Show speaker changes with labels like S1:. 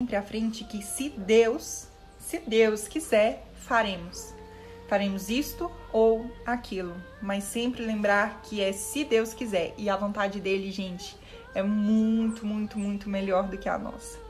S1: sempre à frente que se Deus, se Deus quiser, faremos. Faremos isto ou aquilo, mas sempre lembrar que é se Deus quiser e a vontade dele, gente, é muito, muito, muito melhor do que a nossa.